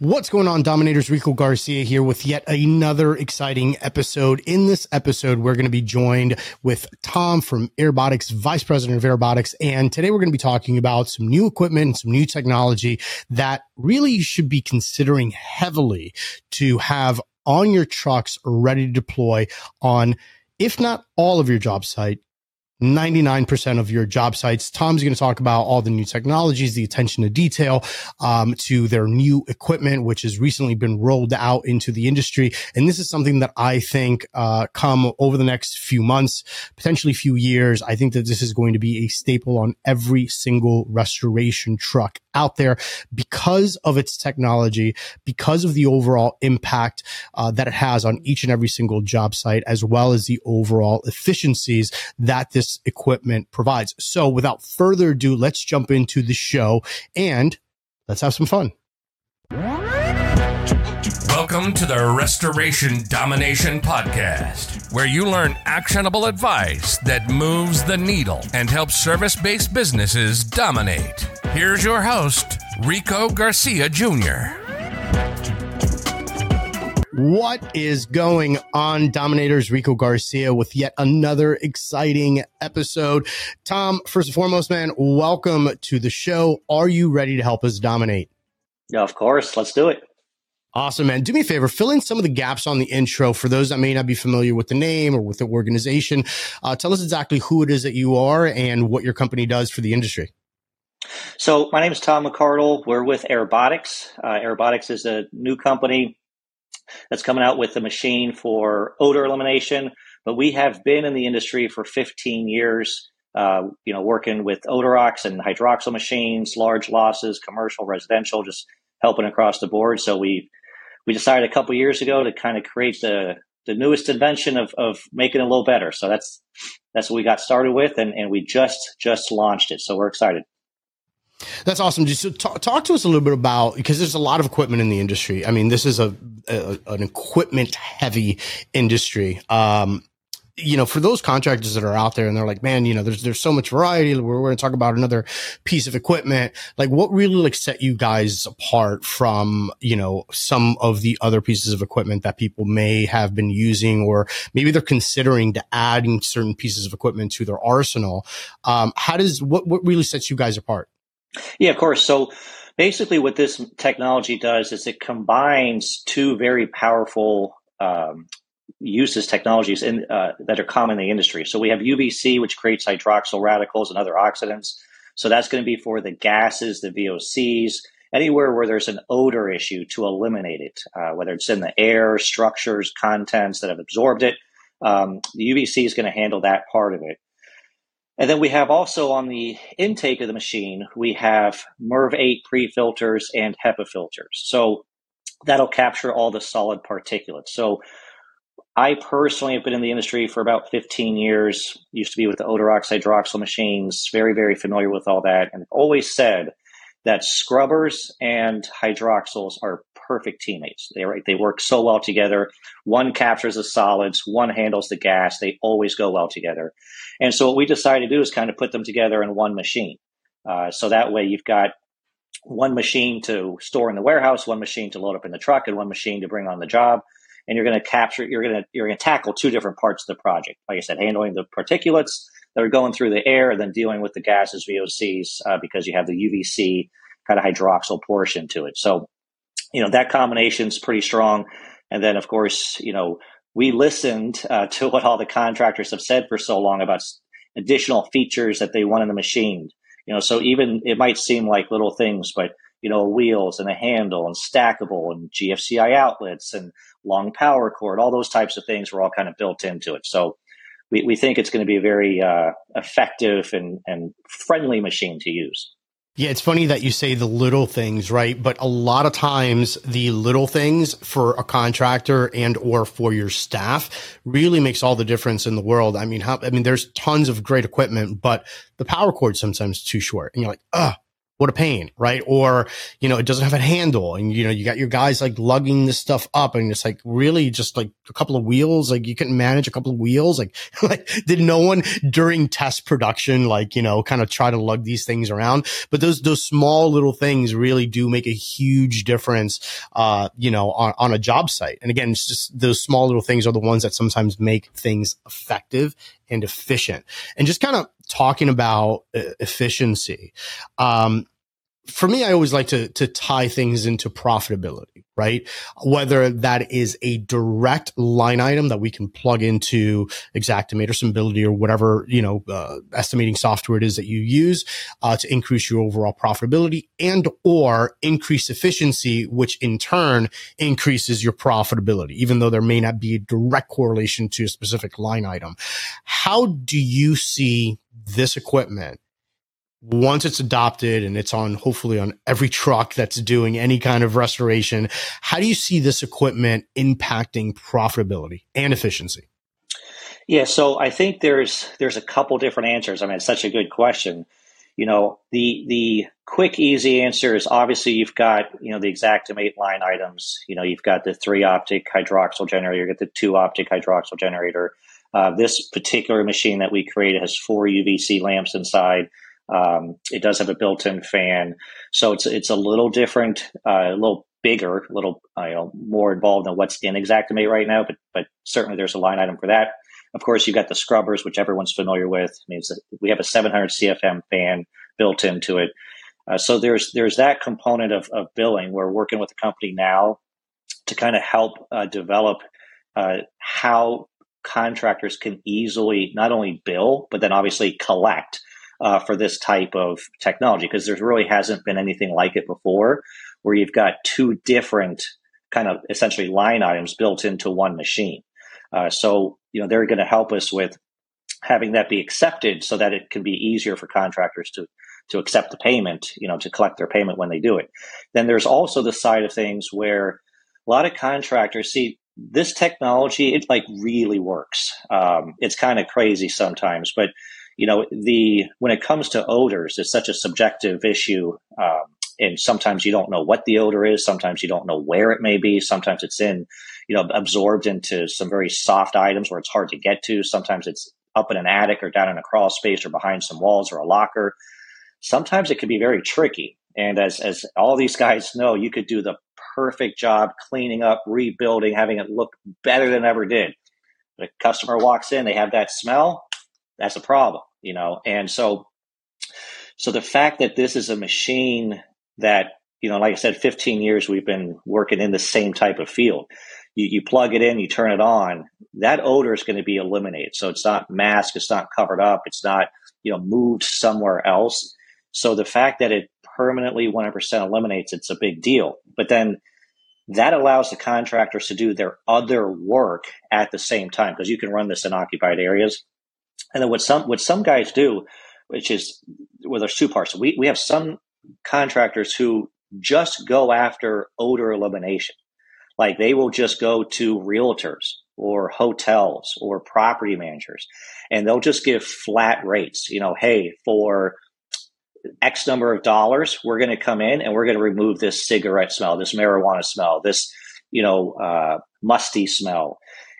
What's going on, Dominators? Rico Garcia here with yet another exciting episode. In this episode, we're going to be joined with Tom from Airbotx, Vice President of Airbotx. And today we're going to be talking about some new equipment some new technology that really you should be considering heavily to have on your trucks ready to deploy on, if not all of your job site, 99% of your job sites. Tom's going to talk about all the new technologies, the attention to detail, um, to their new equipment, which has recently been rolled out into the industry. And this is something that I think, uh, come over the next few months, potentially few years. I think that this is going to be a staple on every single restoration truck out there because of its technology, because of the overall impact, uh, that it has on each and every single job site, as well as the overall efficiencies that this this equipment provides. So without further ado, let's jump into the show and let's have some fun. Welcome to the Restoration Domination Podcast, where you learn actionable advice that moves the needle and helps service based businesses dominate. Here's your host, Rico Garcia Jr. What is going on, Dominators? Rico Garcia with yet another exciting episode. Tom, first and foremost, man, welcome to the show. Are you ready to help us dominate? Yeah, of course. Let's do it. Awesome, man. Do me a favor, fill in some of the gaps on the intro for those that may not be familiar with the name or with the organization. Uh, tell us exactly who it is that you are and what your company does for the industry. So, my name is Tom McArdle. We're with Airbotx. Uh, Airbotx is a new company that's coming out with a machine for odor elimination. But we have been in the industry for 15 years, uh, you know, working with Odorox and hydroxyl machines, large losses, commercial, residential, just helping across the board. So we we decided a couple years ago to kind of create the the newest invention of, of making it a little better. So that's that's what we got started with, and, and we just just launched it. So we're excited. That's awesome. Just talk, talk, to us a little bit about because there's a lot of equipment in the industry. I mean, this is a, a an equipment heavy industry. Um, you know, for those contractors that are out there and they're like, man, you know, there's there's so much variety. We're, we're going to talk about another piece of equipment. Like, what really like set you guys apart from you know some of the other pieces of equipment that people may have been using, or maybe they're considering to adding certain pieces of equipment to their arsenal. Um, how does what what really sets you guys apart? Yeah, of course. So basically, what this technology does is it combines two very powerful um, uses technologies in, uh, that are common in the industry. So we have UVC, which creates hydroxyl radicals and other oxidants. So that's going to be for the gases, the VOCs, anywhere where there's an odor issue to eliminate it, uh, whether it's in the air, structures, contents that have absorbed it. Um, the UVC is going to handle that part of it. And then we have also on the intake of the machine, we have MERV 8 pre filters and HEPA filters. So that'll capture all the solid particulates. So I personally have been in the industry for about 15 years, used to be with the Odorox hydroxyl machines, very, very familiar with all that, and always said that scrubbers and hydroxyls are perfect teammates. They they work so well together. One captures the solids, one handles the gas. They always go well together. And so what we decided to do is kind of put them together in one machine. Uh, so that way you've got one machine to store in the warehouse, one machine to load up in the truck, and one machine to bring on the job. And you're going to capture, you're going to you're going to tackle two different parts of the project. Like I said, handling the particulates that are going through the air, and then dealing with the gases, VOCs, uh, because you have the UVC kind of hydroxyl portion to it. So, you know, that combination is pretty strong. And then, of course, you know, we listened uh, to what all the contractors have said for so long about additional features that they want in the machine. You know, so even it might seem like little things, but you know, wheels and a handle and stackable and GFCI outlets and long power cord, all those types of things were all kind of built into it. So we, we think it's going to be a very uh, effective and, and friendly machine to use. Yeah, it's funny that you say the little things, right? But a lot of times the little things for a contractor and or for your staff really makes all the difference in the world. I mean, how, I mean, there's tons of great equipment, but the power cord sometimes too short and you're like, ah, what a pain, right? Or, you know, it doesn't have a handle and, you know, you got your guys like lugging this stuff up and it's like really just like a couple of wheels. Like you can manage a couple of wheels. Like, like did no one during test production, like, you know, kind of try to lug these things around? But those, those small little things really do make a huge difference, uh, you know, on, on a job site. And again, it's just those small little things are the ones that sometimes make things effective and efficient. And just kind of talking about uh, efficiency. Um, for me, I always like to, to tie things into profitability, right? Whether that is a direct line item that we can plug into Xactimate or Symbility or whatever, you know, uh, estimating software it is that you use, uh, to increase your overall profitability and or increase efficiency, which in turn increases your profitability, even though there may not be a direct correlation to a specific line item. How do you see this equipment once it's adopted and it's on hopefully on every truck that's doing any kind of restoration how do you see this equipment impacting profitability and efficiency? Yeah so i think there's there's a couple different answers. I mean it's such a good question. You know the the quick easy answer is obviously you've got you know the Xactimate line items. You know you've got the three optic hydroxyl generator you got the two optic hydroxyl generator uh, this particular machine that we created has four UVC lamps inside. Um, it does have a built-in fan, so it's it's a little different, uh, a little bigger, a little uh, more involved than what's in Xactimate right now. But but certainly there's a line item for that. Of course, you've got the scrubbers, which everyone's familiar with. I mean, we have a 700 CFM fan built into it. Uh, so there's there's that component of, of billing. We're working with the company now to kind of help uh, develop uh, how contractors can easily not only bill, but then obviously collect uh, for this type of technology because there really hasn't been anything like it before where you've got two different kind of essentially line items built into one machine. Uh, so, you know, they're going to help us with having that be accepted so that it can be easier for contractors to to accept the payment, you know, to collect their payment when they do it. Then there's also the side of things where a lot of contractors see this technology it like really works. Um, it's kind of crazy sometimes but you know the when it comes to odors it's such a subjective issue um, and sometimes you don't know what the odor is sometimes you don't know where it may be sometimes it's in you know absorbed into some very soft items where it's hard to get to sometimes it's up in an attic or down in a crawl space or behind some walls or a locker. Sometimes it can be very tricky and as as all these guys know you could do the perfect job cleaning up, rebuilding, having it look better than ever did. The customer walks in, they have that smell, that's a problem, you know. And so so the fact that this is a machine that, you know, like I said, 15 years we've been working in the same type of field. You, you plug it in, you turn it on, that odor is going to be eliminated. So it's not masked, it's not covered up, it's not, you know, moved somewhere else. So the fact that it permanently 100% eliminates, it's a big deal. But then that allows the contractors to do their other work at the same time because you can run this in occupied areas. And then what some what some guys do, which is well, there's two parts. We we have some contractors who just go after odor elimination. Like they will just go to realtors or hotels or property managers and they'll just give flat rates. You know, hey, for X number of dollars, we're going to come in and we're going to remove this cigarette smell, this marijuana smell, this, you know, uh, musty smell.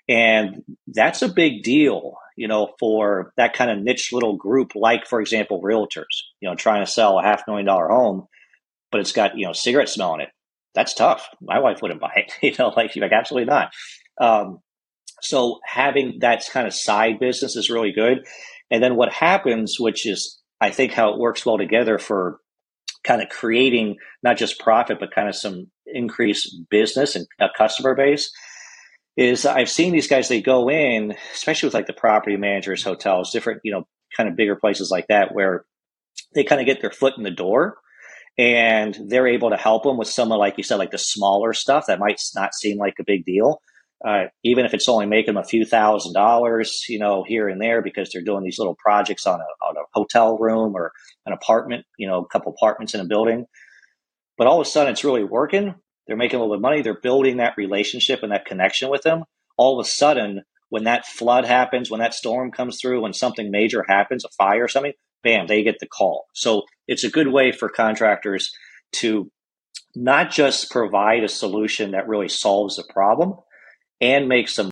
And that's a big deal, you know, for that kind of niche little group, like, for example, realtors, you know, trying to sell a half million dollar home, but it's got, you know, cigarette smell in it. That's tough. My wife wouldn't buy it, you know, like, like absolutely not. Um, so having that kind of side business is really good. And then what happens, which is I think how it works well together for kind of creating not just profit, but kind of some increased business and a customer base is I've seen these guys, they go in, especially with like the property managers, hotels, different, you know, kind of bigger places like that, where they kind of get their foot in the door and they're able to help them with some of, like you said, like the smaller stuff that might not seem like a big deal uh, even if it's only making them a few thousand dollars, you know, here and there because they're doing these little projects on a, on a hotel room or an apartment, you know, a couple apartments in a building. But all of a sudden, it's really working. They're making a little bit of money. They're building that relationship and that connection with them. All of a sudden, when that flood happens, when that storm comes through, when something major happens, a fire or something, bam, they get the call. So it's a good way for contractors to not just provide a solution that really solves the problem and make some.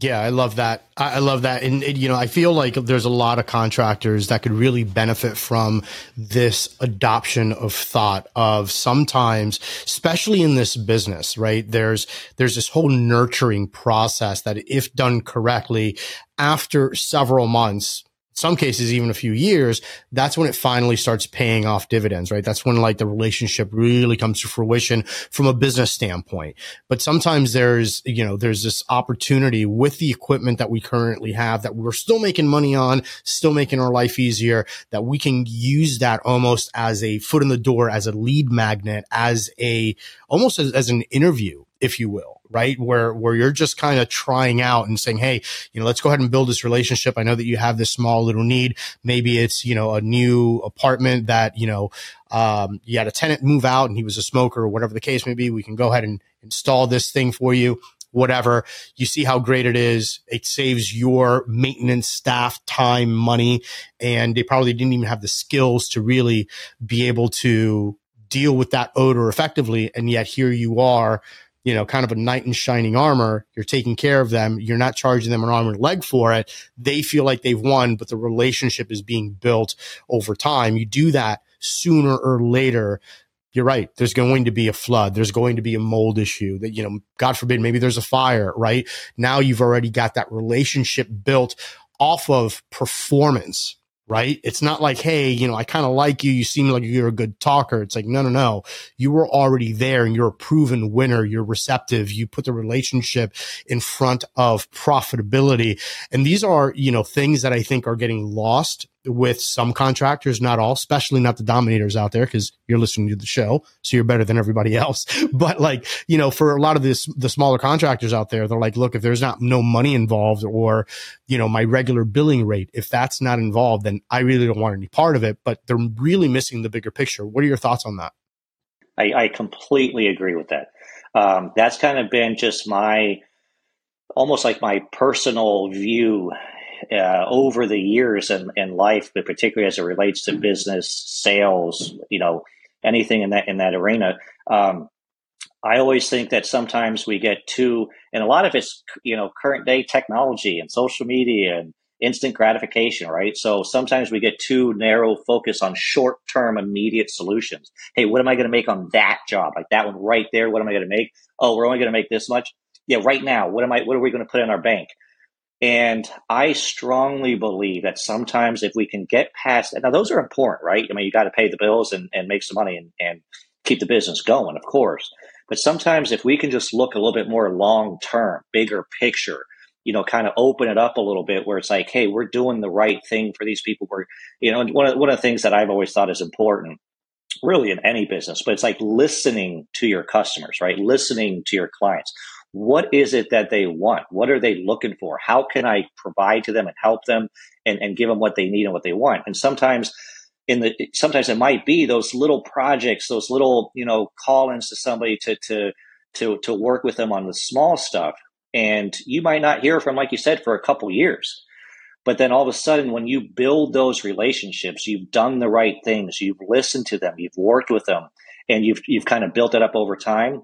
yeah, I love that. I love that. And, you know, I feel like there's a lot of contractors that could really benefit from this adoption of thought of sometimes, especially in this business, right? There's, there's this whole nurturing process that if done correctly after several months, some cases even a few years, that's when it finally starts paying off dividends, right? That's when like the relationship really comes to fruition from a business standpoint. But sometimes there's, you know, there's this opportunity with the equipment that we currently have that we're still making money on, still making our life easier, that we can use that almost as a foot in the door, as a lead magnet, as a, almost as, as an interview if you will, right? Where, where you're just kind of trying out and saying, Hey, you know, let's go ahead and build this relationship. I know that you have this small little need. Maybe it's, you know, a new apartment that, you know, um, you had a tenant move out and he was a smoker or whatever the case may be. We can go ahead and install this thing for you whatever. You see how great it is. It saves your maintenance staff time, money, and they probably didn't even have the skills to really be able to deal with that odor effectively. And yet here you are you know, kind of a knight in shining armor. You're taking care of them. You're not charging them an arm and leg for it. They feel like they've won, but the relationship is being built over time. You do that sooner or later. You're right. There's going to be a flood. There's going to be a mold issue that, you know, God forbid, maybe there's a fire, right? Now you've already got that relationship built off of performance right? It's not like, hey, you know, I kind of like you. You seem like you're a good talker. It's like, no, no, no. You were already there and you're a proven winner. You're receptive. You put the relationship in front of profitability. And these are, you know, things that I think are getting lost with some contractors, not all, especially not the dominators out there, because you're listening to the show, so you're better than everybody else. But like, you know, for a lot of this, the smaller contractors out there, they're like, look, if there's not no money involved or, you know, my regular billing rate, if that's not involved, then I really don't want any part of it. But they're really missing the bigger picture. What are your thoughts on that? I, I completely agree with that. Um, that's kind of been just my almost like my personal view uh, over the years in, in life, but particularly as it relates to business, sales, you know, anything in that in that arena. Um, I always think that sometimes we get too, and a lot of it's you know current day technology and social media and instant gratification, right? So sometimes we get too narrow focus on short term, immediate solutions. Hey, what am I going to make on that job? Like that one right there. What am I going to make? Oh, we're only going to make this much. Yeah, right now. What am I? What are we going to put in our bank? And I strongly believe that sometimes if we can get past, now those are important, right? I mean, you got to pay the bills and, and make some money and, and keep the business going, of course. But sometimes if we can just look a little bit more long term, bigger picture, you know, kind of open it up a little bit where it's like, hey, we're doing the right thing for these people. We're, you know, one of, one of the things that I've always thought is important really in any business, but it's like listening to your customers, right? Listening to your clients what is it that they want? What are they looking for? How can I provide to them and help them and, and give them what they need and what they want? And sometimes in the sometimes it might be those little projects, those little, you know, call-ins to somebody to to to to work with them on the small stuff. And you might not hear from, like you said, for a couple years. But then all of a sudden, when you build those relationships, you've done the right things, you've listened to them, you've worked with them, and you've you've kind of built it up over time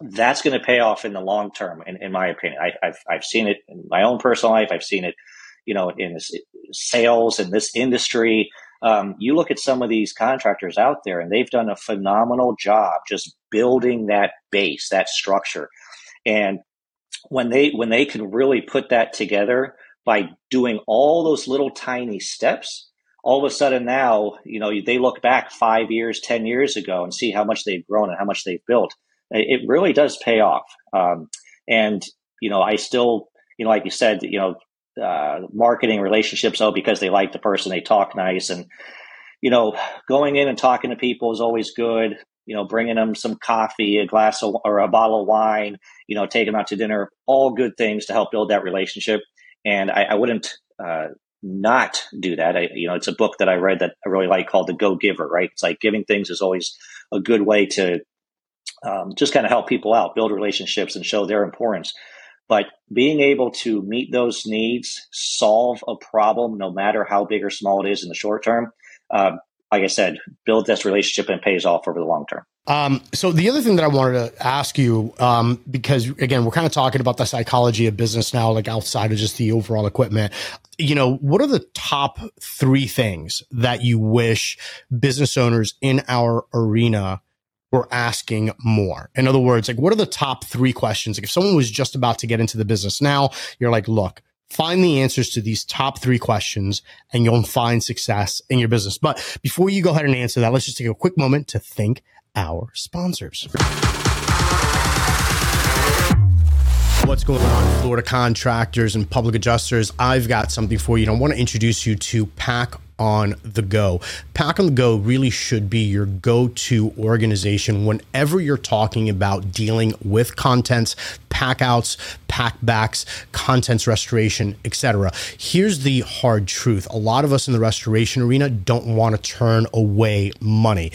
that's going to pay off in the long term, in, in my opinion. I, have I've seen it in my own personal life. I've seen it, you know, in this, sales in this industry. Um, you look at some of these contractors out there, and they've done a phenomenal job just building that base, that structure. And when they when they can really put that together by doing all those little tiny steps, all of a sudden now, you know, they look back five years, ten years ago, and see how much they've grown and how much they've built it really does pay off. Um, and you know, I still, you know, like you said, you know, uh, marketing relationships. Oh, because they like the person, they talk nice, and you know, going in and talking to people is always good. You know, bringing them some coffee, a glass of, or a bottle of wine. You know, take them out to dinner. All good things to help build that relationship. And I, I wouldn't uh, not do that. I, you know, it's a book that I read that I really like called The Go Giver. Right? It's like giving things is always a good way to um, just kind of help people out, build relationships, and show their importance. But being able to meet those needs, solve a problem, no matter how big or small it is in the short term, uh, like I said, build this relationship and pays off over the long term. Um, so the other thing that I wanted to ask you, um, because again, we're kind of talking about the psychology of business now, like outside of just the overall equipment. You know, what are the top three things that you wish business owners in our arena were asking more? In other words, like what are the top three questions? Like if someone was just about to get into the business now, you're like, look, find the answers to these top three questions and you'll find success in your business. But before you go ahead and answer that, let's just take a quick moment to thank our sponsors. What's going on, Florida contractors and public adjusters? I've got something for you. I want to introduce you to Pack on the go. Pack on the go really should be your go to organization whenever you're talking about dealing with contents, pack outs, pack backs, contents restoration, etc. Here's the hard truth a lot of us in the restoration arena don't want to turn away money.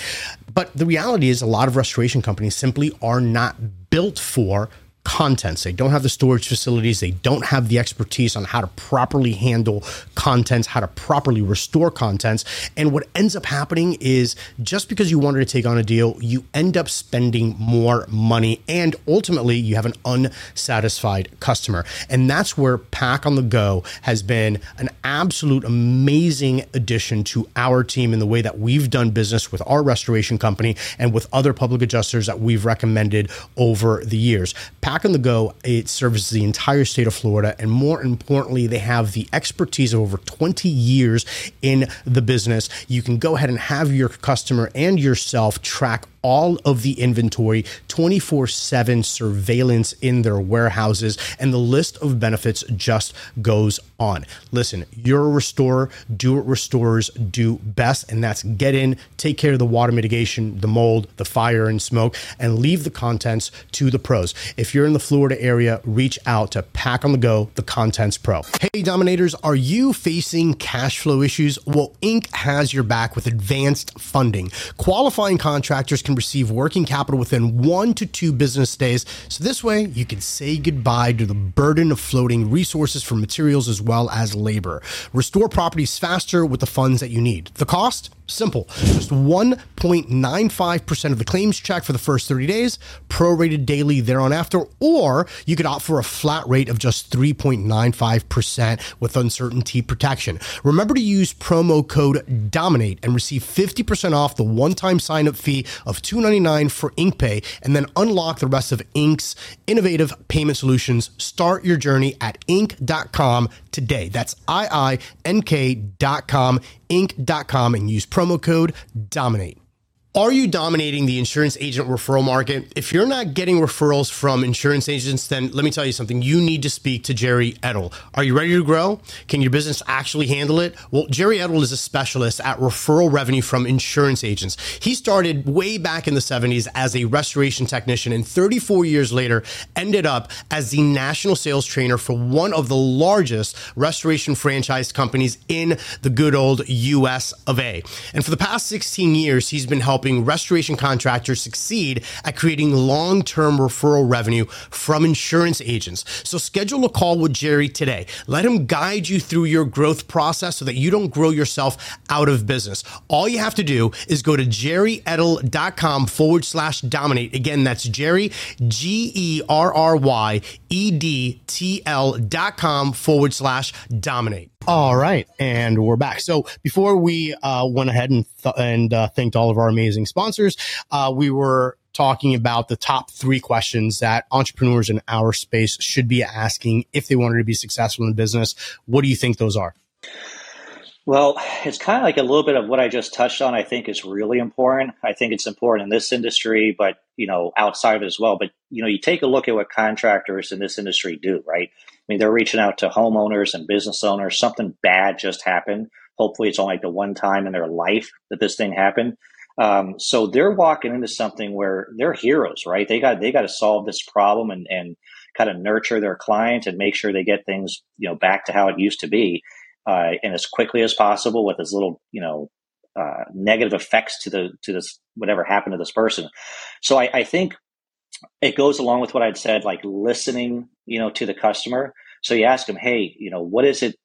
But the reality is, a lot of restoration companies simply are not built for contents. They don't have the storage facilities. They don't have the expertise on how to properly handle contents, how to properly restore contents. And what ends up happening is just because you wanted to take on a deal, you end up spending more money and ultimately you have an unsatisfied customer. And that's where Pack on the Go has been an absolute amazing addition to our team in the way that we've done business with our restoration company and with other public adjusters that we've recommended over the years. Pack Pack on the Go, it services the entire state of Florida. And more importantly, they have the expertise of over 20 years in the business. You can go ahead and have your customer and yourself track all of the inventory, 24 7 surveillance in their warehouses, and the list of benefits just goes on. Listen, you're a restorer, do what restorers do best, and that's get in, take care of the water mitigation, the mold, the fire and smoke, and leave the contents to the pros. If you're in the Florida area, reach out to Pack on the Go, the Contents Pro. Hey, Dominators, are you facing cash flow issues? Well, iink. has your back with advanced funding. Qualifying contractors can receive working capital within one to two business days. So this way, you can say goodbye to the burden of floating resources for materials as well as labor. Restore properties faster with the funds that you need. The cost? Simple. Just 1.95% of the claims check for the first 30 days, prorated daily thereon after, or you could opt for a flat rate of just 3.95% with uncertainty protection. Remember to use promo code DOMINATE and receive 50% off the one-time sign-up fee of $2.99 for iinkPay and then unlock the rest of iink's innovative payment solutions. Start your journey at iink.com today. That's I-I-N-K.com, iink.com and use promo code DOMINATE. Are you dominating the insurance agent referral market? If you're not getting referrals from insurance agents, then let me tell you something. You need to speak to Jerry Edtl. Are you ready to grow? Can your business actually handle it? Well, Jerry Edtl is a specialist at referral revenue from insurance agents. He started way back in the 70s as a restoration technician and 34 years later ended up as the national sales trainer for one of the largest restoration franchise companies in the good old US of A. And for the past 16 years, he's been helping helping restoration contractors succeed at creating long term referral revenue from insurance agents. So schedule a call with Jerry today. Let him guide you through your growth process so that you don't grow yourself out of business. All you have to do is go to jerryedtl.com forward slash dominate. Again, that's Jerry, G E R R Y E D T L dot com forward slash dominate. All right, and we're back. So before we uh, went ahead and th- and uh, thanked all of our amazing sponsors, uh, we were talking about the top three questions that entrepreneurs in our space should be asking if they wanted to be successful in business. What do you think those are? Well, it's kind of like a little bit of what I just touched on. I think is really important. I think it's important in this industry, but you know, outside of it as well. But you know, you take a look at what contractors in this industry do, right? I mean, they're reaching out to homeowners and business owners. Something bad just happened. Hopefully, it's only like the one time in their life that this thing happened. Um, so they're walking into something where they're heroes, right? They got they got to solve this problem and and kind of nurture their client and make sure they get things you know back to how it used to be uh, and as quickly as possible with as little, you know, uh, negative effects to the to this whatever happened to this person. So I, I think it goes along with what I'd said, like listening, you know, to the customer. So you ask them, hey, you know, what is it?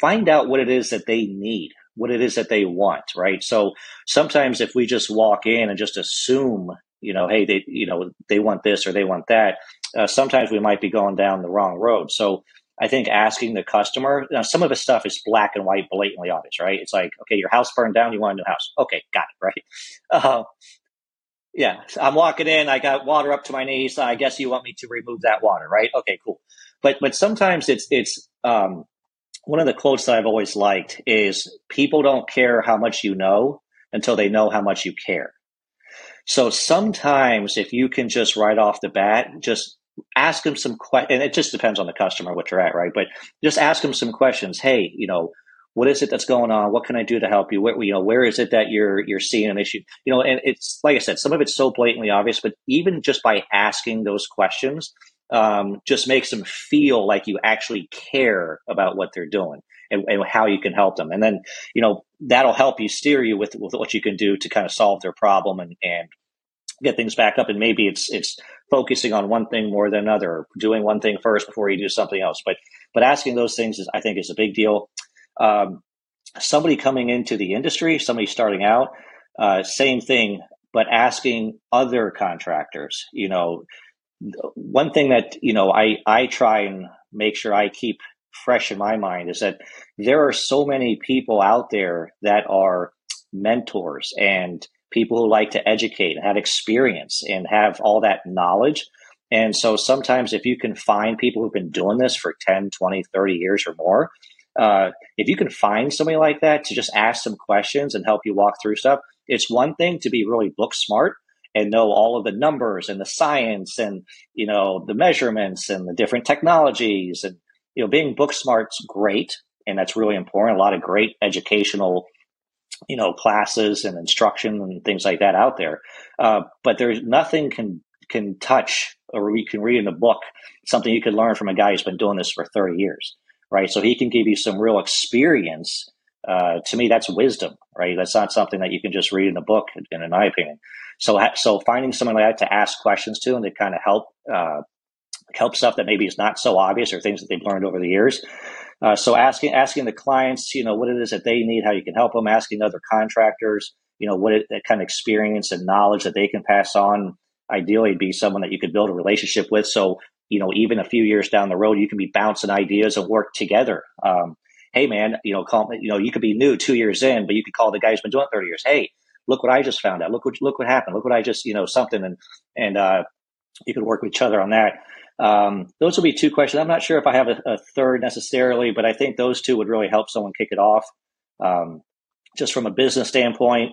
Find out what it is that they need, what it is that they want, right? So sometimes if we just walk in and just assume, you know, hey, they, you know, they want this or they want that, uh, sometimes we might be going down the wrong road. So I think asking the customer, now some of the stuff is black and white, blatantly obvious, right? It's like, okay, your house burned down, you want a new house. Okay, got it, right? Uh, yeah, I'm walking in, I got water up to my knees. I guess you want me to remove that water, right? Okay, cool. But but sometimes it's it's um, one of the quotes that I've always liked is people don't care how much you know until they know how much you care. So sometimes if you can just right off the bat, just ask them some questions, and it just depends on the customer, what you're at, right? But just ask them some questions. Hey, you know, what is it that's going on? What can I do to help you? Where, you know, where is it that you're you're seeing an issue? You know, and it's like I said, some of it's so blatantly obvious, but even just by asking those questions, um, just makes them feel like you actually care about what they're doing and, and, how you can help them. And then, you know, that'll help you steer you with, with what you can do to kind of solve their problem and, and get things back up. And maybe it's, it's focusing on one thing more than another, or doing one thing first before you do something else. But, but asking those things is, I think is a big deal. Um, somebody coming into the industry, somebody starting out, uh, same thing, but asking other contractors, you know, one thing that you know I I try and make sure I keep fresh in my mind is that there are so many people out there that are mentors and people who like to educate and have experience and have all that knowledge. And so sometimes if you can find people who've been doing this for 10, 20, 30 years or more, uh, if you can find somebody like that to just ask some questions and help you walk through stuff, it's one thing to be really book smart and know all of the numbers and the science and you know the measurements and the different technologies and you know being book smart's great and that's really important. A lot of great educational you know classes and instruction and things like that out there. Uh, but there's nothing can can touch or you can read in a book something you can learn from a guy who's been doing this for 30 years right? So he can give you some real experience uh, to me, that's wisdom, right? That's not something that you can just read in a book, in, in my opinion. So, so finding someone like that to ask questions to and to kind of help uh, help stuff that maybe is not so obvious or things that they've learned over the years. Uh, so, asking asking the clients, you know, what it is that they need, how you can help them. Asking other contractors, you know, what it, kind of experience and knowledge that they can pass on. Ideally, be someone that you could build a relationship with. So, you know, even a few years down the road, you can be bouncing ideas and work together. Um, hey man, you know, call you know, you could be new two years in, but you could call the guy who's been doing it 30 years. Hey, look what I just found out. Look what look what happened. Look what I just, you know, something and and uh you could work with each other on that. Um, those will be two questions. I'm not sure if I have a, a, third necessarily, but I think those two would really help someone kick it off. Um, just from a business standpoint,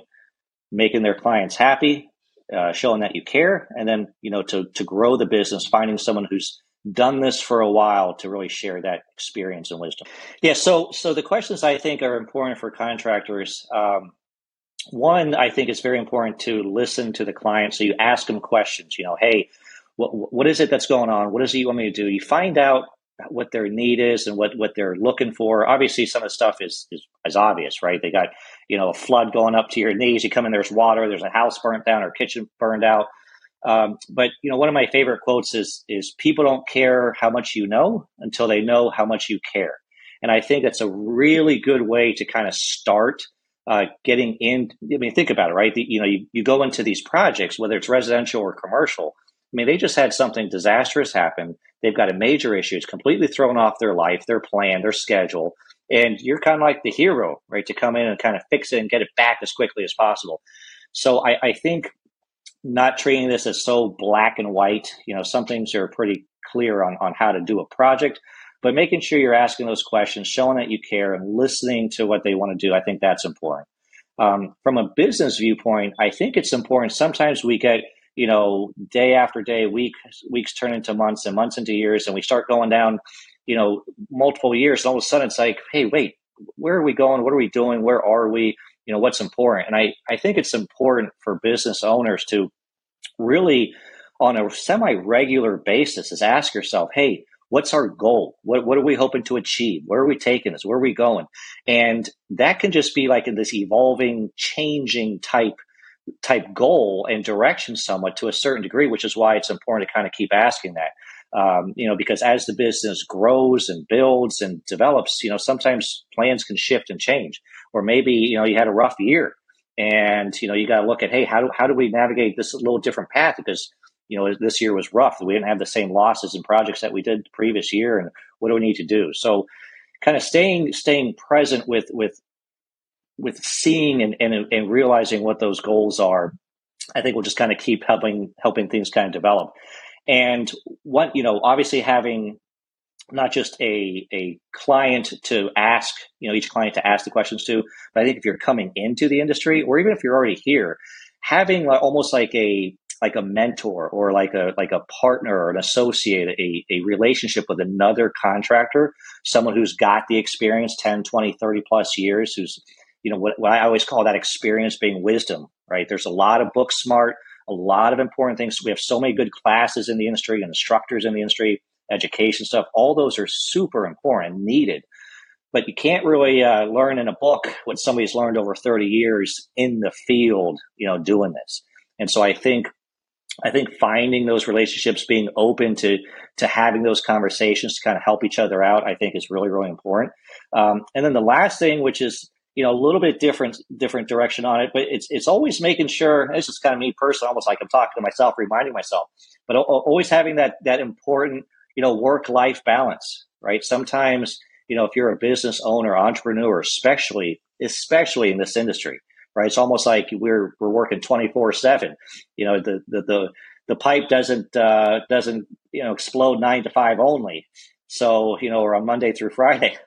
making their clients happy, uh, showing that you care, and then you know to to grow the business, finding someone who's done this for a while to really share that experience and wisdom. Yeah, so so the questions I think are important for contractors. Um, one, I think it's very important to listen to the client. So you ask them questions. You know, hey, what what is it that's going on? What is it you want me to do? You find out what their need is and what what they're looking for. Obviously, some of the stuff is is, is obvious, right? They got you know a flood going up to your knees. You come in, there's water. There's a house burnt down or kitchen burned out um, but you know, one of my favorite quotes is is people don't care how much you know until they know how much you care. And I think that's a really good way to kind of start uh, getting in. I mean, think about it, right? The, you know, you, you go into these projects, whether it's residential or commercial. I mean, they just had something disastrous happen. They've got a major issue. It's completely thrown off their life, their plan, their schedule. And you're kind of like the hero, right? To come in and kind of fix it and get it back as quickly as possible. So I, I think not treating this as so black and white. You know, some things are pretty clear on, on how to do a project, but making sure you're asking those questions, showing that you care, and listening to what they want to do, I think that's important. Um, from a business viewpoint, I think it's important. Sometimes we get, you know, day after day, week weeks turn into months, and months into years, and we start going down, you know, multiple years. And all of a sudden, it's like, hey, wait, where are we going? What are we doing? Where are we? You know what's important. And i i think it's important for business owners to really on a semi-regular basis is ask yourself hey what's our goal? What, what are we hoping to achieve? Where are we taking this? Where are we going? And that can just be like in this evolving changing type type goal and direction somewhat to a certain degree which is why it's important to kind of keep asking that Um, you know, because as the business grows and builds and develops, you know, sometimes plans can shift and change. Or maybe, you know, you had a rough year and, you know, you got to look at, hey, how do, how do we navigate this little different path? Because, you know, this year was rough. We didn't have the same losses and projects that we did the previous year. And what do we need to do? So kind of staying, staying present with, with, with seeing and, and, and realizing what those goals are, I think we'll just kind of keep helping, helping things kind of develop. And what, you know, obviously having not just a, a client to ask, you know, each client to ask the questions to, but I think if you're coming into the industry or even if you're already here, having like, almost like a, like a mentor or like a like a partner or an associate a, a relationship with another contractor someone who's got the experience 10 20 30 plus years who's you know what, what i always call that experience being wisdom right? There's a lot of book smart a lot of important things. We have so many good classes in the industry and instructors in the industry, education stuff. All those are super important, and needed. But you can't really uh, learn in a book what somebody's learned over 30 years in the field, you know, doing this. And so I think I think finding those relationships, being open to to having those conversations to kind of help each other out, I think is really really important. Um, and then the last thing, which is you know a little bit different different direction on it but it's it's always making sure this is kind of me personally almost like i'm talking to myself reminding myself but always having that that important you know work life balance right? Sometimes you know if you're a business owner entrepreneur especially especially in this industry right? It's almost like we're we're working 24 7 you know the the the, the pipe doesn't uh, doesn't you know explode nine to five only. So you know or on monday through friday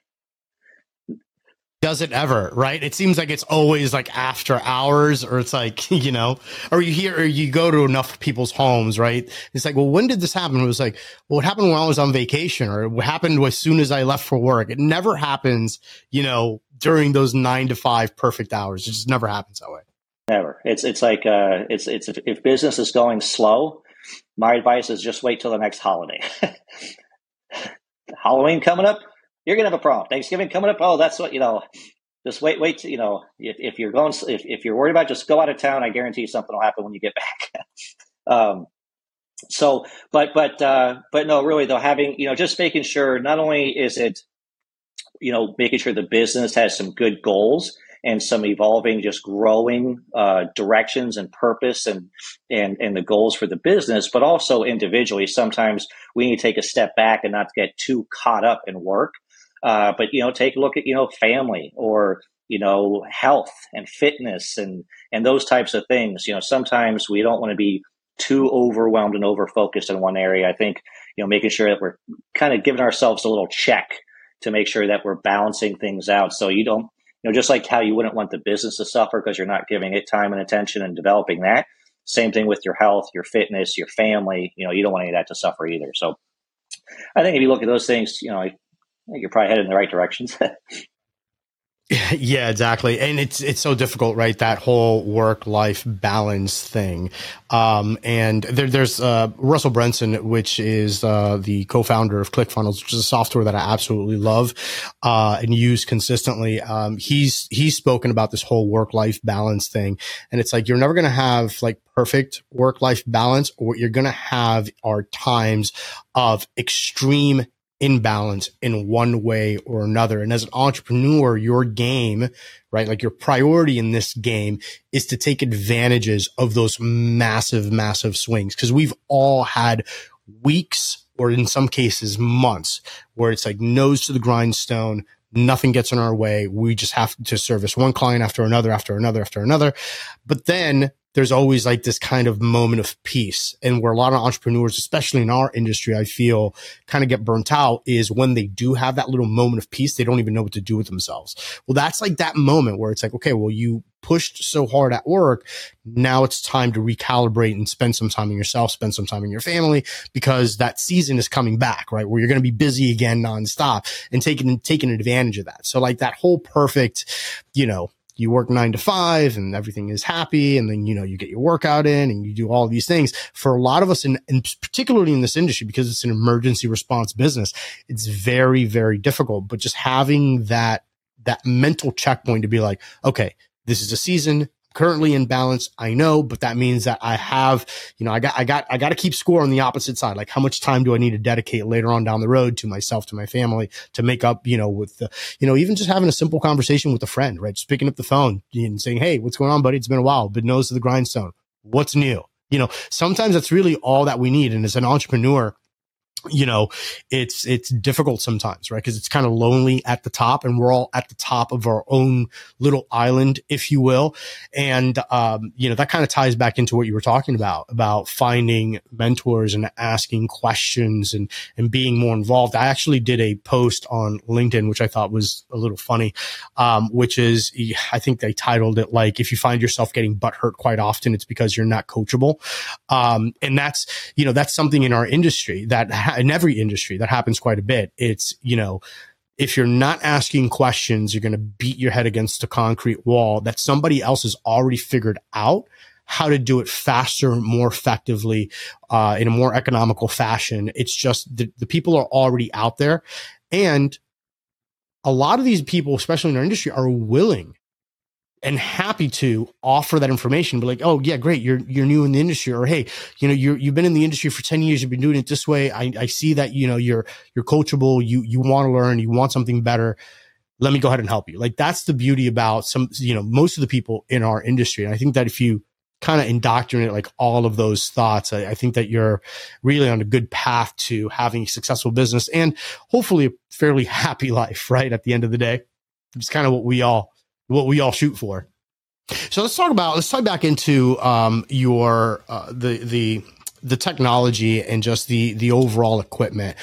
does it ever, right? It seems like it's always like after hours or it's like, you know, or you hear, or you go to enough people's homes, right? It's like, well, when did this happen? It was like, well, it happened when I was on vacation or it happened as soon as I left for work. It never happens, you know, during those nine to five perfect hours. It just never happens that way. Never. It's, it's like, uh, it's, it's, if, if business is going slow, my advice is just wait till the next holiday. Halloween coming up, you're gonna have a problem. Thanksgiving coming up. Oh, that's what you know. Just wait, wait. To, you know, if, if you're going, if, if you're worried about, just go out of town. I guarantee you something will happen when you get back. um, so, but but uh, but no, really though, having you know, just making sure not only is it, you know, making sure the business has some good goals and some evolving, just growing uh, directions and purpose and and and the goals for the business, but also individually. Sometimes we need to take a step back and not get too caught up in work uh, but you know, take a look at you know family or you know health and fitness and and those types of things. You know, sometimes we don't want to be too overwhelmed and over focused in one area. I think you know making sure that we're kind of giving ourselves a little check to make sure that we're balancing things out. So you don't you know just like how you wouldn't want the business to suffer because you're not giving it time and attention and developing that. Same thing with your health, your fitness, your family. You know, you don't want any of that to suffer either. So I think if you look at those things, you know, you're probably headed in the right directions. yeah, exactly. And it's, it's so difficult, right? That whole work life balance thing. Um, and there, there's, uh, Russell Brunson, which is, uh, the co-founder of ClickFunnels, which is a software that I absolutely love, uh, and use consistently. Um, he's, he's spoken about this whole work life balance thing. And it's like, you're never going to have like perfect work life balance. What you're going to have are times of extreme imbalance in one way or another. And as an entrepreneur, your game, right? Like your priority in this game is to take advantages of those massive, massive swings. Cause we've all had weeks or in some cases months where it's like nose to the grindstone. Nothing gets in our way. We just have to service one client after another, after another, after another. But then there's always like this kind of moment of peace. And where a lot of entrepreneurs, especially in our industry, I feel kind of get burnt out is when they do have that little moment of peace, they don't even know what to do with themselves. Well, that's like that moment where it's like, okay, well, you pushed so hard at work. Now it's time to recalibrate and spend some time in yourself, spend some time in your family because that season is coming back, right? Where you're going to be busy again nonstop and taking, taking advantage of that. So like that whole perfect, you know, you work nine to five and everything is happy. And then, you know, you get your workout in and you do all these things. For a lot of us, and particularly in this industry, because it's an emergency response business, it's very, very difficult. But just having that, that mental checkpoint to be like, okay, this is a season currently in balance. I know, but that means that I have, you know, I got, I got, I got to keep score on the opposite side. Like how much time do I need to dedicate later on down the road to myself, to my family to make up, you know, with the, you know, even just having a simple conversation with a friend, right? Just picking up the phone and saying, Hey, what's going on, buddy? It's been a while, but nose to the grindstone. What's new? You know, sometimes that's really all that we need. And as an entrepreneur, you know, it's, it's difficult sometimes, right? Cause it's kind of lonely at the top and we're all at the top of our own little island, if you will. And, um, you know, that kind of ties back into what you were talking about, about finding mentors and asking questions and, and being more involved. I actually did a post on LinkedIn, which I thought was a little funny, um, which is, I think they titled it like, if you find yourself getting butt hurt quite often, it's because you're not coachable. Um, and that's, you know, that's something in our industry that in every industry that happens quite a bit. It's, you know, if you're not asking questions, you're going to beat your head against a concrete wall that somebody else has already figured out how to do it faster, more effectively, uh, in a more economical fashion. It's just the, the people are already out there. And a lot of these people, especially in our industry, are willing and happy to offer that information. Be like, oh yeah, great, you're you're new in the industry, or hey, you know, you're you've been in the industry for ten years, you've been doing it this way. I, I see that you know you're you're coachable, you you want to learn, you want something better. Let me go ahead and help you. Like that's the beauty about some, you know, most of the people in our industry. And I think that if you kind of indoctrinate like all of those thoughts, I, I think that you're really on a good path to having a successful business and hopefully a fairly happy life, right? At the end of the day, it's kind of what we all what we all shoot for. So let's talk about let's tie back into um, your uh, the the the technology and just the the overall equipment.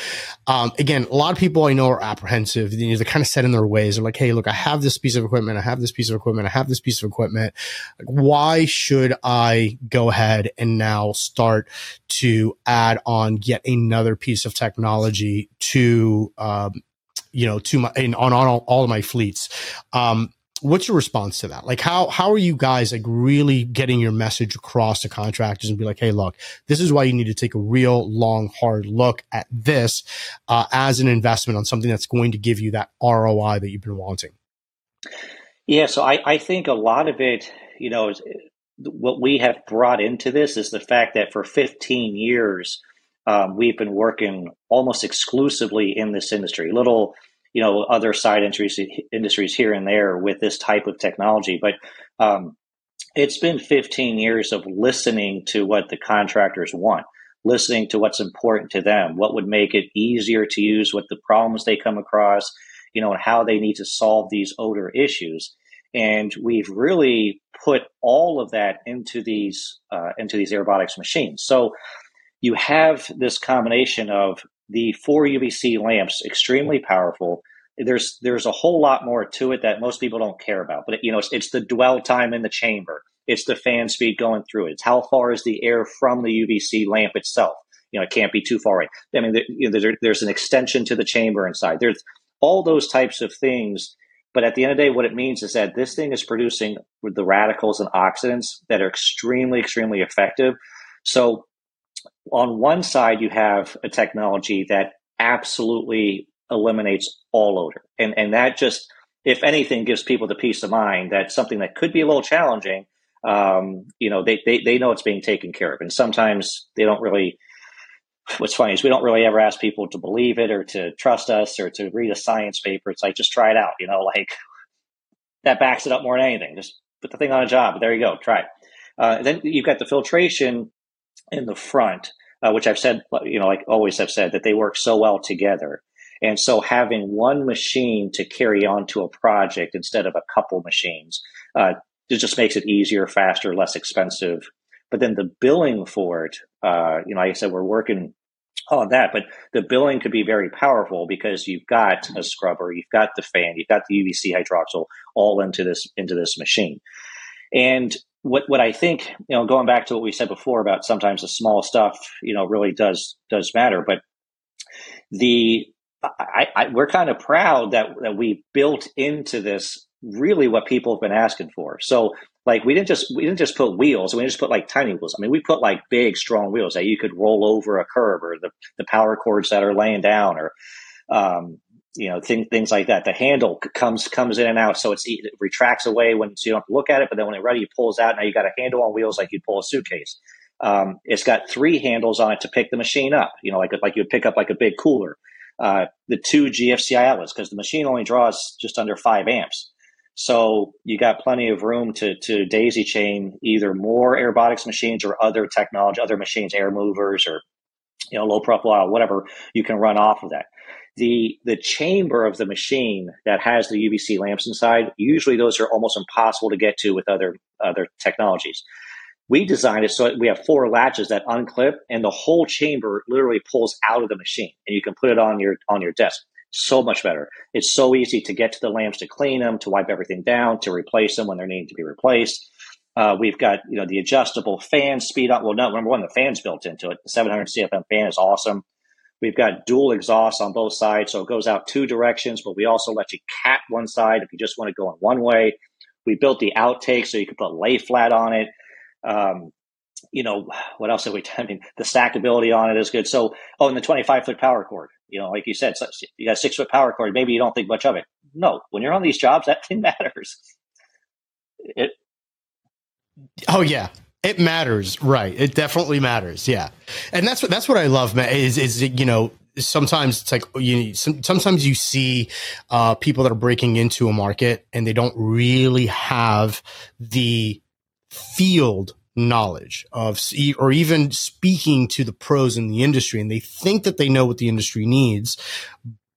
Um, again, a lot of people I know are apprehensive. You know, they're kind of set in their ways. They're like, "Hey, look, I have this piece of equipment. I have this piece of equipment. I have this piece of equipment. Why should I go ahead and now start to add on yet another piece of technology to um, you know to my in, on, on all, all of my fleets?" Um, what's your response to that? Like how how are you guys like really getting your message across to contractors and be like, hey, look, this is why you need to take a real long, hard look at this uh, as an investment on something that's going to give you that ROI that you've been wanting. Yeah, so I, I think a lot of it, you know, is, what we have brought into this is the fact that for 15 years um, we've been working almost exclusively in this industry. Little you know other side industries industries here and there with this type of technology. But um, it's been 15 years of listening to what the contractors want listening to what's important to them what would make it easier to use what the problems they come across you know and how they need to solve these odor issues. And we've really put all of that into these uh, into these Airbotx machines. So you have this combination of the four UVC lamps extremely powerful. There's there's a whole lot more to it that most people don't care about, but you know it's, it's the dwell time in the chamber. It's the fan speed going through it. It's how far is the air from the UVC lamp itself. You know, it can't be too far away. I mean, there, you know, there, there's an extension to the chamber inside. There's all those types of things. But at the end of the day, what it means is that this thing is producing the radicals and oxidants that are extremely, extremely effective. So on one side, you have a technology that absolutely eliminates all odor. And, and that just, if anything, gives people the peace of mind that something that could be a little challenging, um, you know, they, they, they know it's being taken care of. And sometimes they don't really, what's funny is we don't really ever ask people to believe it or to trust us or to read a science paper. It's like, just try it out, you know, like that backs it up more than anything. Just put the thing on a job. There you go. Try it. Uh, then you've got the filtration in the front, uh, which I've said, you know, like always have said that they work so well together. And so having one machine to carry on to a project instead of a couple machines, uh, it just makes it easier, faster, less expensive. But then the billing for it, uh, you know, like I said, we're working on that, but the billing could be very powerful because you've got a scrubber, you've got the fan, you've got the UVC hydroxyl all into this into this machine. And what what I think, you know, going back to what we said before about sometimes the small stuff, you know, really does does matter. But the I, I, we're kind of proud that that we built into this really what people have been asking for. So like we didn't just we didn't just put wheels, we didn't just put like tiny wheels. I mean, we put like big, strong wheels that you could roll over a curb, or the the power cords that are laying down, or um, you know, things things like that. The handle comes comes in and out, so it's, it retracts away when so you don't have to look at it. But then when it's ready, it pulls out. Now you got a handle on wheels like you'd pull a suitcase. Um, it's got three handles on it to pick the machine up. You know, like like you'd pick up like a big cooler. Uh, the two GFCI outlets because the machine only draws just under five amps. So you got plenty of room to to daisy chain either more Airbotx machines or other technology, other machines, air movers or you know low profile, whatever you can run off of that. The the chamber of the machine that has the UVC lamps inside, usually those are almost impossible to get to with other other technologies. We designed it so we have four latches that unclip, and the whole chamber literally pulls out of the machine, and you can put it on your on your desk so much better. It's so easy to get to the lamps to clean them, to wipe everything down, to replace them when they're needing to be replaced. Uh, we've got you know the adjustable fan speed up. Well, no, number one, the fan's built into it. The 700 CFM fan is awesome. We've got dual exhausts on both sides, so it goes out two directions. But we also let you cap one side if you just want to go in one way. We built the outtake so you can put lay flat on it. Um, you know what else have we done? I mean, the stackability on it is good. So, oh, and the 25 foot power cord you know, like you said, you got six foot power cord. Maybe you don't think much of it. No, when you're on these jobs, that thing matters. It. Oh yeah, it matters, right? It definitely matters. Yeah, and that's what that's what I love, man. Is is you know sometimes it's like you sometimes you see uh, people that are breaking into a market and they don't really have the field knowledge of or even speaking to the pros in the industry and they think that they know what the industry needs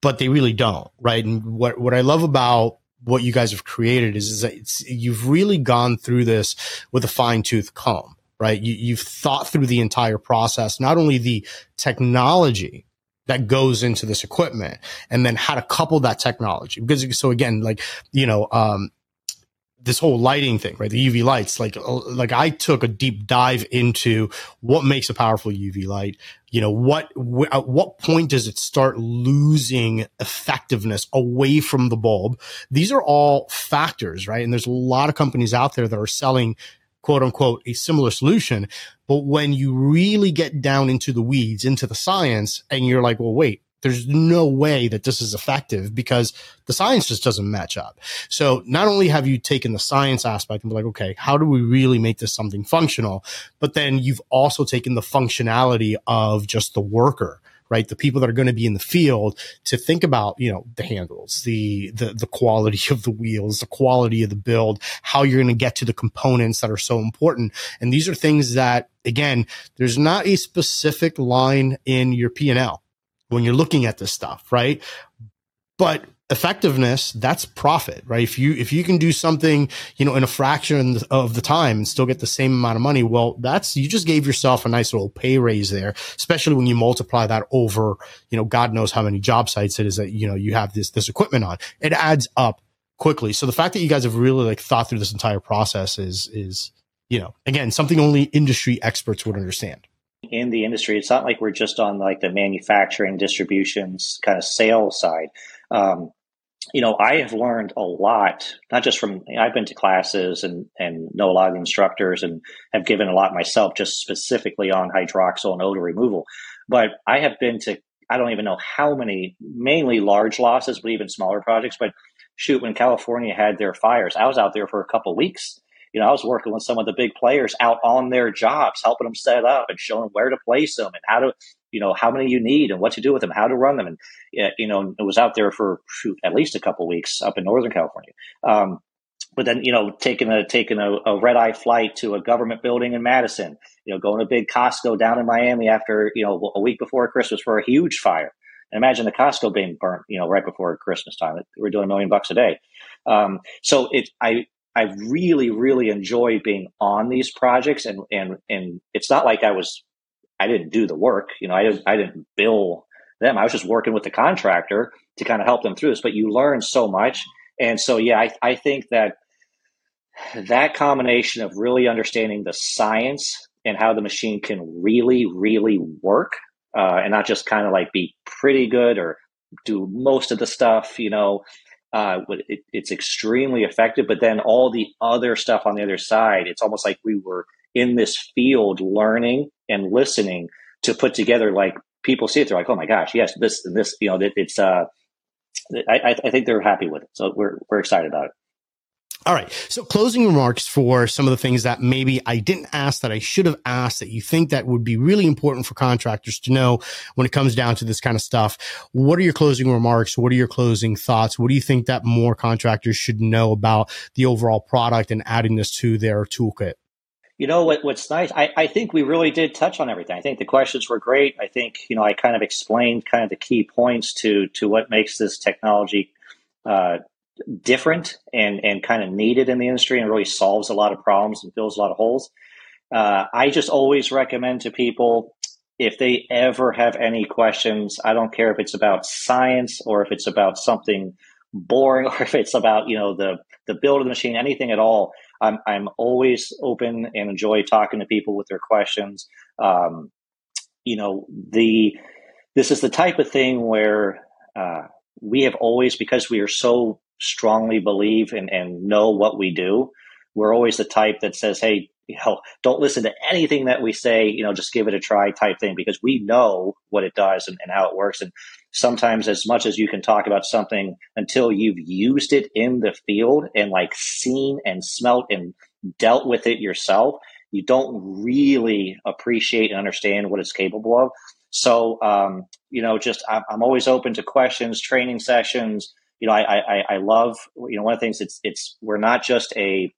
but they really don't right and what what i love about what you guys have created is, is that you've really gone through this with a fine tooth comb right? You, you've thought through the entire process not only the technology that goes into this equipment and then how to couple that technology. Because so again like you know um this whole lighting thing, right? The UV lights, like, uh, like I took a deep dive into what makes a powerful UV light. You know, what, wh- at what point does it start losing effectiveness away from the bulb? These are all factors, right? And there's a lot of companies out there that are selling quote unquote a similar solution. But when you really get down into the weeds, into the science, and you're like, well, wait, there's no way that this is effective because the science just doesn't match up. So not only have you taken the science aspect and be like, okay, how do we really make this something functional? But then you've also taken the functionality of just the worker right? The people that are going to be in the field to think about, you know, the handles, the, the, the quality of the wheels, the quality of the build, how you're going to get to the components that are so important. And these are things that, again, there's not a specific line in your P and L when you're looking at this stuff, right? But effectiveness, that's profit, right? If you, if you can do something, you know, in a fraction of the time and still get the same amount of money, well, that's, you just gave yourself a nice little pay raise there, especially when you multiply that over, you know, God knows how many job sites it is that, you know, you have this, this equipment on. It adds up quickly. So the fact that you guys have really like thought through this entire process is, is, you know, again, something only industry experts would understand in the industry. It's not like we're just on like the manufacturing, distributions, kind of sales side. Um, you know, I have learned a lot, not just from, I've been to classes and, and know a lot of instructors and have given a lot myself just specifically on hydroxyl and odor removal. But I have been to, I don't even know how many, mainly large losses, but even smaller projects. But shoot, when California had their fires, I was out there for a couple weeks you know, I was working with some of the big players out on their jobs, helping them set up and showing them where to place them and how to, you know, how many you need and what to do with them, how to run them. And, you know, it was out there for shoot, at least a couple weeks up in Northern California. Um, but then, you know, taking a, taking a, a red eye flight to a government building in Madison, you know, going to big Costco down in Miami after, you know, a week before Christmas for a huge fire. And imagine the Costco being burnt, you know, right before Christmas time. We're doing a million bucks a day. Um, so it, I, I really, really enjoy being on these projects, and and and it's not like I was, I didn't do the work. You know, I didn't, I didn't bill them. I was just working with the contractor to kind of help them through this. But you learn so much, and so yeah, I, I think that that combination of really understanding the science and how the machine can really, really work, uh, and not just kind of like be pretty good or do most of the stuff, you know, uh, it, it's extremely effective. But then all the other stuff on the other side, it's almost like we were in this field learning and listening to put together like people see it. They're like, oh my gosh, yes, this this, you know, it, it's, uh, I, I think they're happy with it. So we're we're excited about it. All right. So closing remarks for some of the things that maybe I didn't ask that I should have asked that you think that would be really important for contractors to know when it comes down to this kind of stuff. What are your closing remarks? What are your closing thoughts? What do you think that more contractors should know about the overall product and adding this to their toolkit? You know what? What's nice? I, I think we really did touch on everything. I think the questions were great. I think you know I kind of explained kind of the key points to to what makes this technology uh, different and and kind of needed in the industry and really solves a lot of problems and fills a lot of holes. Uh, I just always recommend to people if they ever have any questions, I don't care if it's about science or if it's about something boring or if it's about you know the the build of the machine, anything at all. I'm I'm always open and enjoy talking to people with their questions. Um, you know the this is the type of thing where uh, we have always because we are so strongly believe and, and know what we do, we're always the type that says, hey, you know, don't listen to anything that we say, you know, just give it a try type thing because we know what it does and, and how it works. And sometimes as much as you can talk about something until you've used it in the field and like seen and smelt and dealt with it yourself, you don't really appreciate and understand what it's capable of. So, um, you know, just I'm, I'm always open to questions, training sessions, you know, I, I, I love, you know, one of the things it's, it's, we're not just a,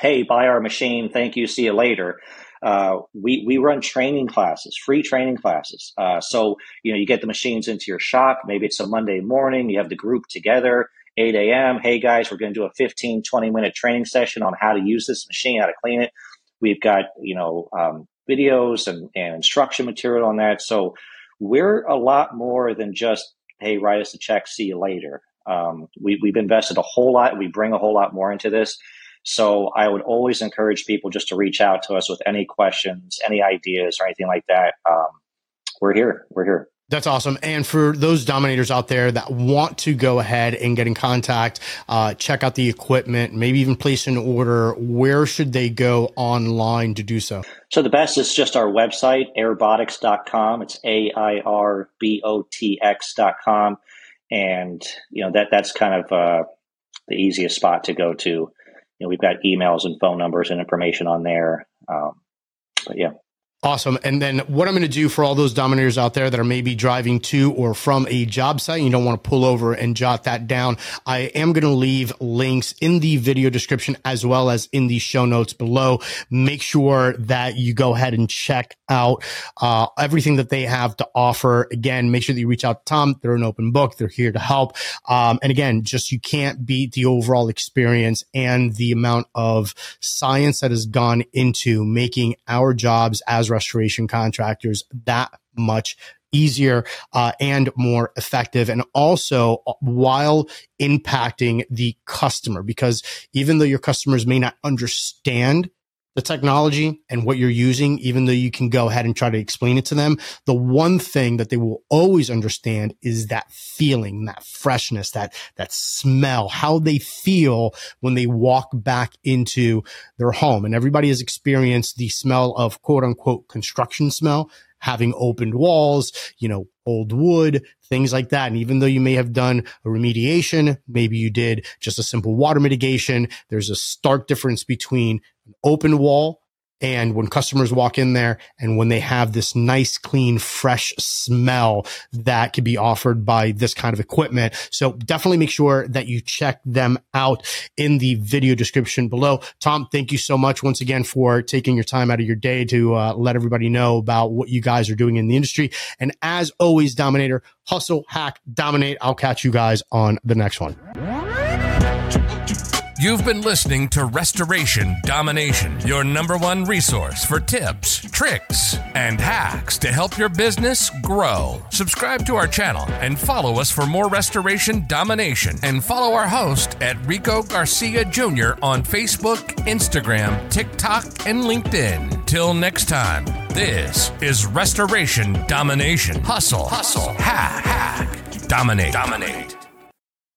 hey, buy our machine, thank you, see you later. Uh, we, we run training classes, free training classes. Uh, so, you know, you get the machines into your shop. Maybe it's a Monday morning. You have the group together, 8 a.m. Hey, guys, we're going to do a 15, 20 minute training session on how to use this machine, how to clean it. We've got, you know, um, videos and, and instruction material on that. So we're a lot more than just, hey, write us a check, see you later. Um, we, we've invested a whole lot. We bring a whole lot more into this. So I would always encourage people just to reach out to us with any questions, any ideas, or anything like that. Um, we're here. We're here. That's awesome. And for those dominators out there that want to go ahead and get in contact, uh, check out the equipment, maybe even place an order, where should they go online to do so? So the best is just our website, airbotx.com. It's A I R B O T X.com and you know that that's kind of uh, the easiest spot to go to. You know, we've got emails and phone numbers and information on there. Um, but yeah. Awesome. And then what I'm going to do for all those dominators out there that are maybe driving to or from a job site, you don't want to pull over and jot that down. I am going to leave links in the video description as well as in the show notes below. Make sure that you go ahead and check out uh, everything that they have to offer. Again, make sure that you reach out to Tom. They're an open book. They're here to help. Um, and again, just you can't beat the overall experience and the amount of science that has gone into making our jobs as restoration contractors that much easier uh, and more effective and also uh, while impacting the customer because even though your customers may not understand the technology and what you're using, even though you can go ahead and try to explain it to them, the one thing that they will always understand is that feeling, that freshness, that, that smell, how they feel when they walk back into their home. And everybody has experienced the smell of quote unquote construction smell having opened walls, you know, old wood, things like that. And even though you may have done a remediation, maybe you did just a simple water mitigation, there's a stark difference between an open wall and when customers walk in there and when they have this nice, clean, fresh smell that could be offered by this kind of equipment. So definitely make sure that you check them out in the video description below. Tom, thank you so much once again for taking your time out of your day to uh, let everybody know about what you guys are doing in the industry. And as always, Dominator, hustle, hack, dominate. I'll catch you guys on the next one. You've been listening to Restoration Domination, your number one resource for tips, tricks, and hacks to help your business grow. Subscribe to our channel and follow us for more restoration domination. And follow our host at Rico Garcia Jr. on Facebook, Instagram, TikTok, and LinkedIn. Till next time, this is Restoration Domination. Hustle, hustle, hack, hack, dominate, dominate.